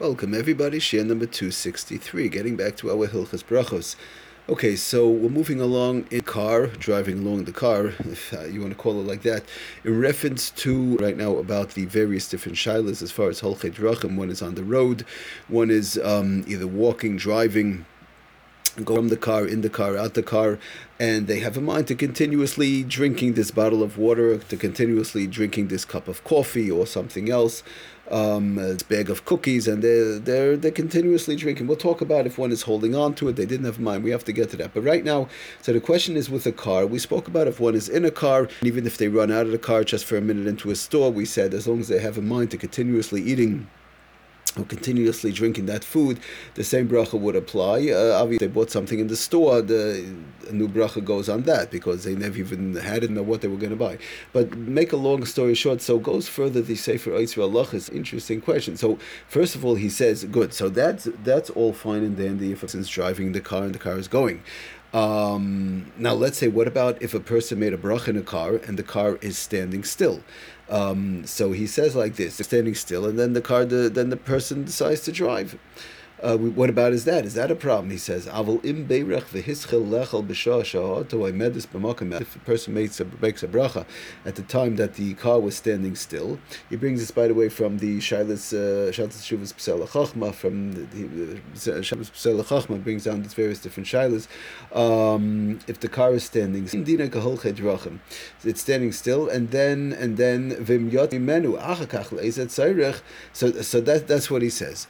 Welcome everybody, Share number 263, getting back to our Hilchas Brachos. Okay, so we're moving along in car, driving along the car, if uh, you want to call it like that, in reference to right now about the various different shilas as far as Holchei Drachim. One is on the road, one is um, either walking, driving, go from the car, in the car, out the car, and they have a mind to continuously drinking this bottle of water, to continuously drinking this cup of coffee or something else um, a bag of cookies, and they're, they're, they're continuously drinking. We'll talk about if one is holding on to it, they didn't have a mind. We have to get to that. But right now, so the question is with a car. We spoke about if one is in a car, even if they run out of the car just for a minute into a store, we said as long as they have a mind to continuously eating or continuously drinking that food, the same bracha would apply. Uh, obviously, they bought something in the store, the new bracha goes on that because they never even had it, know what they were going to buy. But make a long story short, so goes further the Sefer Oisra Allah is interesting question. So first of all, he says, good. So that's that's all fine and dandy if a person's driving the car and the car is going. Um, now, let's say, what about if a person made a bracha in a car and the car is standing still? Um, so he says like this, standing still, and then the car, the, then the person decides to drive. Uh, what about is that? Is that a problem? He says. If a person makes a, makes a bracha at the time that the car was standing still, he brings this, by the way, from the Shailas uh, Shuvas Psela Chachma, from the Shuvas Psela Chachma brings down these various different Shailas. Um, if the car is standing, it's standing still, and then and then So so that that's what he says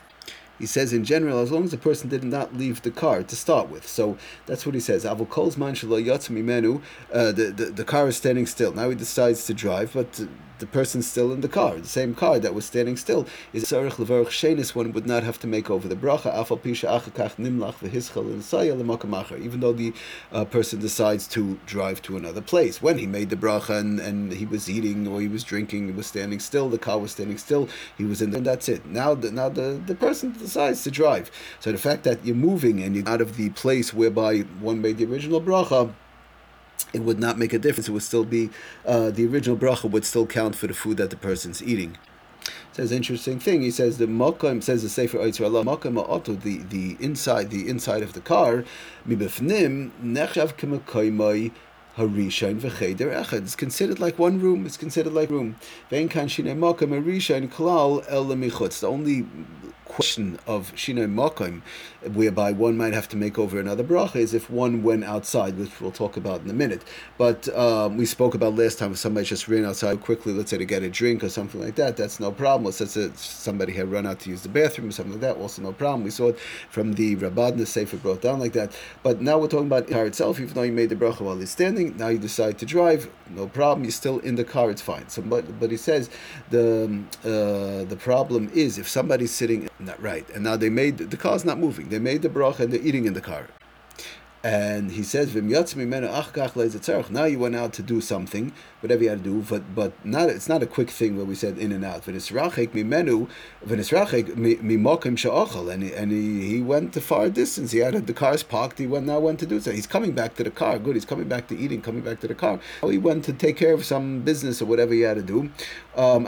he says in general, as long as the person did not leave the car to start with. So that's what he says. Avokol's man menu. Uh, the, the the car is standing still. Now he decides to drive, but the person's still in the car. The same car that was standing still is Sarich Levarach Shenis. One would not have to make over the bracha. Afal Pisha Achakach Nimlach V'Hischel and Even though the uh, person decides to drive to another place, when he made the bracha and, and he was eating or he was drinking, he was standing still. The car was standing still. He was in, and that's it. Now, the, now the the person decides to drive. So the fact that you're moving and you're out of the place whereby one made the original bracha it would not make a difference. It would still be uh, the original bracha would still count for the food that the person's eating. It Says interesting thing. He says the makom says the sefer Oitzer Allah makom auto the the inside the inside of the car mibefnim nechav echad. It's considered like one room. It's considered like room. The only question of Shinoi Makim, whereby one might have to make over another bracha, is if one went outside, which we'll talk about in a minute. But um, we spoke about last time if somebody just ran outside quickly, let's say to get a drink or something like that, that's no problem. Let's say somebody had run out to use the bathroom or something like that, also no problem. We saw it from the the Sefer brought down like that. But now we're talking about the car itself, even though you made the bracha while he's standing, now you decide to drive, no problem, you're still in the car, it's fine. So, but, but he says the, um, uh, the problem is if somebody's sitting not right. And now they made the car's not moving. They made the bracha and they're eating in the car. And he says, Now you went out to do something, whatever you had to do, but but not it's not a quick thing where we said in and out. And he, and he, he went to far distance. He had the car's parked. He went now went to do so. He's coming back to the car. Good. He's coming back to eating. Coming back to the car. He went to take care of some business or whatever he had to do. Um,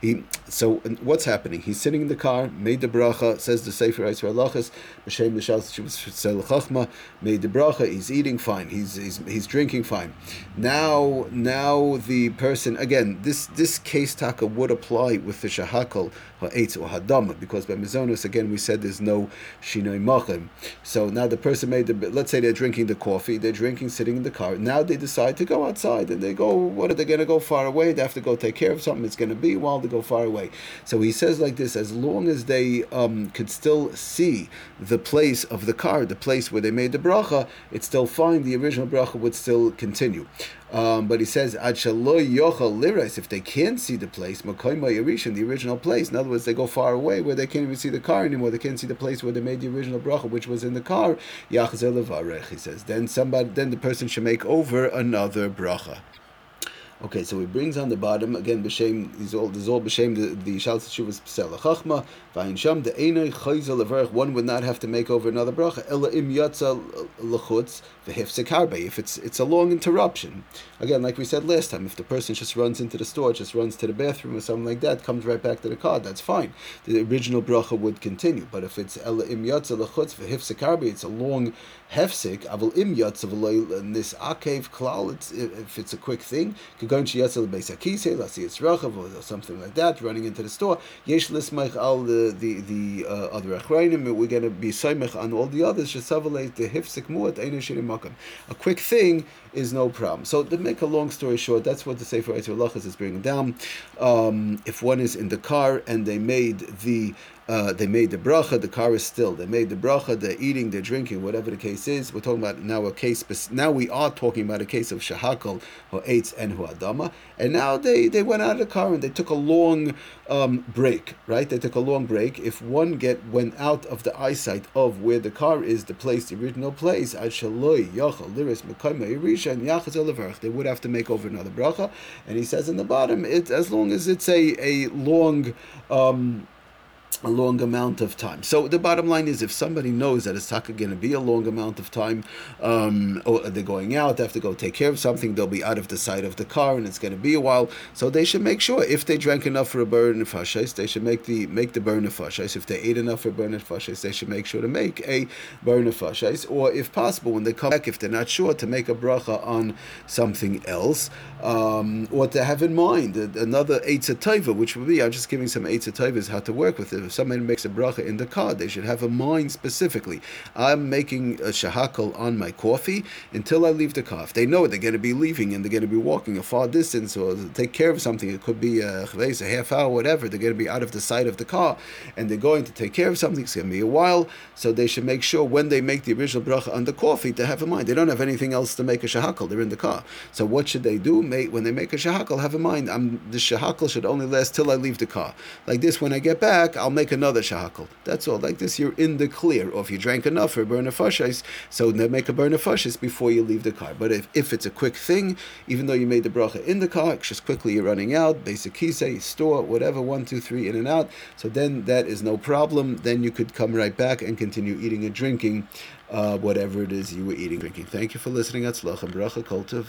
he so what's happening? He's sitting in the car, made the bracha, says the Sefer Yisrael Lachas, B'Shem L'Shal Chachma, made the bracha. He's eating fine. He's, he's he's drinking fine. Now now the person again. This this case taka would apply with the shahakal ha'etz or hadama because by mizonos again we said there's no shinoi machim. So now the person made the let's say they're drinking the coffee. They're drinking sitting in the car. Now they decide to go outside and they go. What are they going to go far away? They have to go take care of something. It's going to be while they go far away. So he says like this: as long as they um, could still see the place of the car, the place where they made the bracha, it's still fine. The original bracha would still continue. Um, but he says, yochal if they can't see the place, Makoima Yerishan, the original place. In other words, they go far away where they can't even see the car anymore. They can't see the place where they made the original bracha, which was in the car. Yachzel he says. Then somebody, then the person should make over another bracha. Okay, so he brings on the bottom again. B'shem, these all, this all b'shem the the shalz shuvas psela chachma. Chayzel. One would not have to make over another bracha. Ela im lechutz harbe. If it's it's a long interruption. Again, like we said last time, if the person just runs into the store, just runs to the bathroom or something like that, comes right back to the car, that's fine. The original bracha would continue. But if it's ela im yatza lechutz v'hifsek harbe, it's a long hefsek. Avol im yatza v'loy this akev klal. It's if it's a quick thing to Yatzel Beis Akise, let's see it's Rachav or something like that, running into the store. Yesh Lismach al the the, the uh, other Achrayim, we're going to be Saimach on all the others, Shesavalei the Hifsik Muat Einishin Makam. A quick thing is no problem. So to make a long story short, that's what the Sefer Eitzur Lachas is bringing down. Um, if one is in the car and they made the uh, they made the bracha, the car is still. They made the bracha, they're eating, they're drinking, whatever the case is. We're talking about now a case, now we are talking about a case of shahakal, or eitz, and huadama. And now they, they went out of the car and they took a long um, break, right? They took a long break. If one get went out of the eyesight of where the car is, the place, the original place, they would have to make over another bracha. And he says in the bottom, it as long as it's a, a long um, a long amount of time. So the bottom line is, if somebody knows that it's taka going to be a long amount of time, um, they're going out, they have to go take care of something, they'll be out of the sight of the car, and it's going to be a while. So they should make sure if they drank enough for a burn nefashis, they should make the make the burn nefashis. If they ate enough for a burn nefashis, they should make sure to make a burn nefashis, or if possible, when they come back, if they're not sure, to make a bracha on something else, um, or to have in mind another eitzah which would be I'm just giving some eitzah how to work with it if somebody makes a bracha in the car, they should have a mind specifically. I'm making a shahakal on my coffee until I leave the car. If they know they're going to be leaving and they're going to be walking a far distance or take care of something, it could be uh, a, a half hour, whatever, they're going to be out of the sight of the car and they're going to take care of something, it's going to be a while, so they should make sure when they make the original bracha on the coffee to have a mind. They don't have anything else to make a shahakal, they're in the car. So what should they do? When they make a shahakal, have a mind. I'm, the shahakal should only last till I leave the car. Like this, when I get back, I'll make another shahakal. That's all. Like this, you're in the clear. Or if you drank enough for burn fashis, so then make a burn fashis before you leave the car. But if, if it's a quick thing, even though you made the bracha in the car, just quickly you're running out, basic kise, store, whatever, one, two, three, in and out. So then that is no problem. Then you could come right back and continue eating and drinking uh, whatever it is you were eating, drinking. Thank you for listening. Atzlach and bracha kultiv.